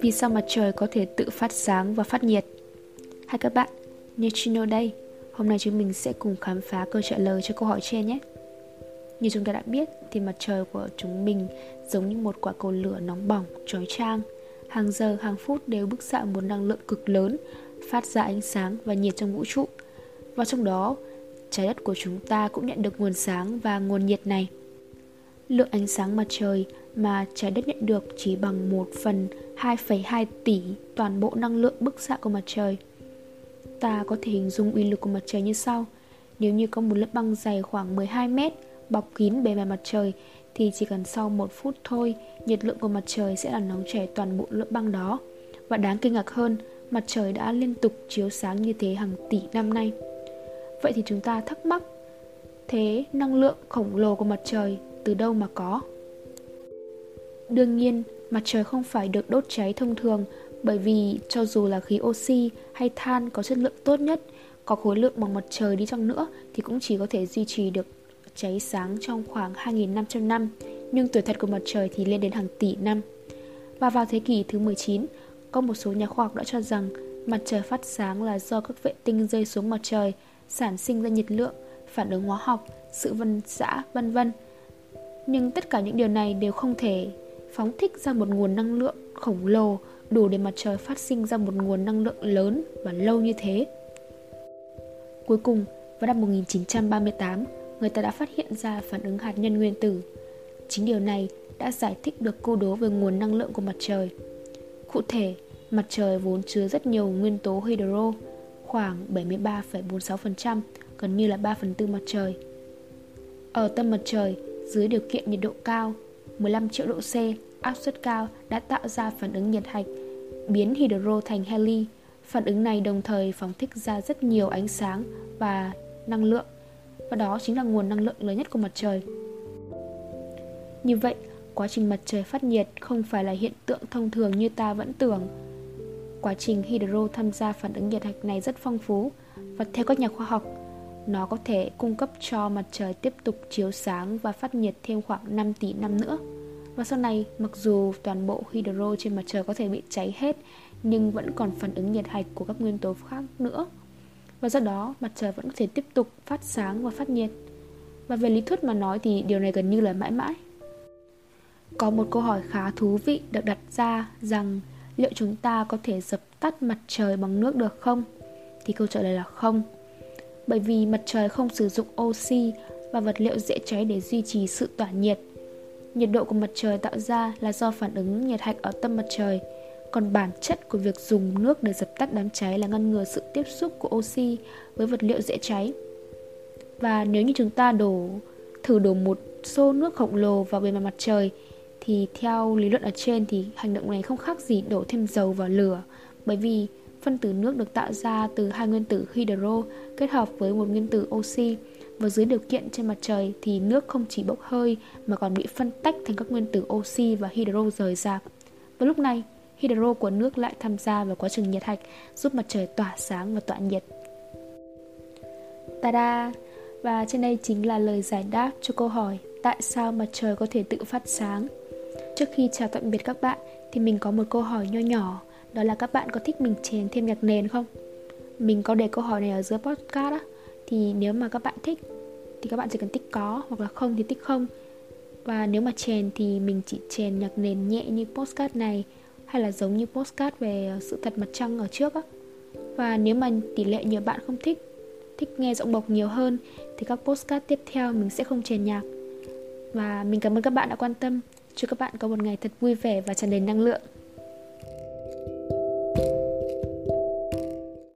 Vì sao mặt trời có thể tự phát sáng và phát nhiệt? Hai các bạn, Neutrino đây. Hôm nay chúng mình sẽ cùng khám phá câu trả lời cho câu hỏi trên nhé. Như chúng ta đã biết thì mặt trời của chúng mình giống như một quả cầu lửa nóng bỏng, trói trang, Hàng giờ, hàng phút đều bức xạ một năng lượng cực lớn, phát ra ánh sáng và nhiệt trong vũ trụ. Và trong đó, trái đất của chúng ta cũng nhận được nguồn sáng và nguồn nhiệt này. Lượng ánh sáng mặt trời mà trái đất nhận được chỉ bằng 1 phần 2,2 tỷ toàn bộ năng lượng bức xạ của mặt trời. Ta có thể hình dung uy lực của mặt trời như sau. Nếu như có một lớp băng dày khoảng 12 mét bọc kín bề mặt mặt trời thì chỉ cần sau một phút thôi, nhiệt lượng của mặt trời sẽ làm nóng chảy toàn bộ lớp băng đó. Và đáng kinh ngạc hơn, mặt trời đã liên tục chiếu sáng như thế hàng tỷ năm nay. Vậy thì chúng ta thắc mắc, thế năng lượng khổng lồ của mặt trời từ đâu mà có? Đương nhiên, mặt trời không phải được đốt cháy thông thường bởi vì cho dù là khí oxy hay than có chất lượng tốt nhất, có khối lượng bằng mặt trời đi chăng nữa thì cũng chỉ có thể duy trì được cháy sáng trong khoảng 2.500 năm, nhưng tuổi thật của mặt trời thì lên đến hàng tỷ năm. Và vào thế kỷ thứ 19, có một số nhà khoa học đã cho rằng mặt trời phát sáng là do các vệ tinh rơi xuống mặt trời, sản sinh ra nhiệt lượng, phản ứng hóa học, sự vân xã, vân vân. Nhưng tất cả những điều này đều không thể phóng thích ra một nguồn năng lượng khổng lồ đủ để mặt trời phát sinh ra một nguồn năng lượng lớn và lâu như thế. Cuối cùng, vào năm 1938, người ta đã phát hiện ra phản ứng hạt nhân nguyên tử. Chính điều này đã giải thích được câu đố về nguồn năng lượng của mặt trời. Cụ thể, mặt trời vốn chứa rất nhiều nguyên tố hydro, khoảng 73,46%, gần như là 3 phần tư mặt trời. Ở tâm mặt trời, dưới điều kiện nhiệt độ cao, 15 triệu độ C, áp suất cao đã tạo ra phản ứng nhiệt hạch, biến hydro thành heli. Phản ứng này đồng thời phóng thích ra rất nhiều ánh sáng và năng lượng và đó chính là nguồn năng lượng lớn nhất của mặt trời. Như vậy, quá trình mặt trời phát nhiệt không phải là hiện tượng thông thường như ta vẫn tưởng. Quá trình hydro tham gia phản ứng nhiệt hạch này rất phong phú và theo các nhà khoa học, nó có thể cung cấp cho mặt trời tiếp tục chiếu sáng và phát nhiệt thêm khoảng 5 tỷ năm nữa. Và sau này, mặc dù toàn bộ hydro trên mặt trời có thể bị cháy hết, nhưng vẫn còn phản ứng nhiệt hạch của các nguyên tố khác nữa và do đó mặt trời vẫn có thể tiếp tục phát sáng và phát nhiệt. Và về lý thuyết mà nói thì điều này gần như là mãi mãi. Có một câu hỏi khá thú vị được đặt ra rằng liệu chúng ta có thể dập tắt mặt trời bằng nước được không? Thì câu trả lời là không. Bởi vì mặt trời không sử dụng oxy và vật liệu dễ cháy để duy trì sự tỏa nhiệt. Nhiệt độ của mặt trời tạo ra là do phản ứng nhiệt hạch ở tâm mặt trời – còn bản chất của việc dùng nước để dập tắt đám cháy là ngăn ngừa sự tiếp xúc của oxy với vật liệu dễ cháy. Và nếu như chúng ta đổ, thử đổ một xô nước khổng lồ vào bề mặt mặt trời, thì theo lý luận ở trên thì hành động này không khác gì đổ thêm dầu vào lửa bởi vì phân tử nước được tạo ra từ hai nguyên tử hydro kết hợp với một nguyên tử oxy và dưới điều kiện trên mặt trời thì nước không chỉ bốc hơi mà còn bị phân tách thành các nguyên tử oxy và hydro rời rạc. Và lúc này, hydro của nước lại tham gia vào quá trình nhiệt hạch, giúp mặt trời tỏa sáng và tỏa nhiệt. Tada! Và trên đây chính là lời giải đáp cho câu hỏi tại sao mặt trời có thể tự phát sáng. Trước khi chào tạm biệt các bạn thì mình có một câu hỏi nho nhỏ, đó là các bạn có thích mình chèn thêm nhạc nền không? Mình có để câu hỏi này ở dưới podcast á, thì nếu mà các bạn thích thì các bạn chỉ cần tích có hoặc là không thì tích không. Và nếu mà chèn thì mình chỉ chèn nhạc nền nhẹ như postcard này hay là giống như postcard về sự thật mặt trăng ở trước á. Và nếu mà tỷ lệ nhiều bạn không thích thích nghe giọng bộc nhiều hơn thì các postcard tiếp theo mình sẽ không chèn nhạc. Và mình cảm ơn các bạn đã quan tâm. Chúc các bạn có một ngày thật vui vẻ và tràn đầy năng lượng.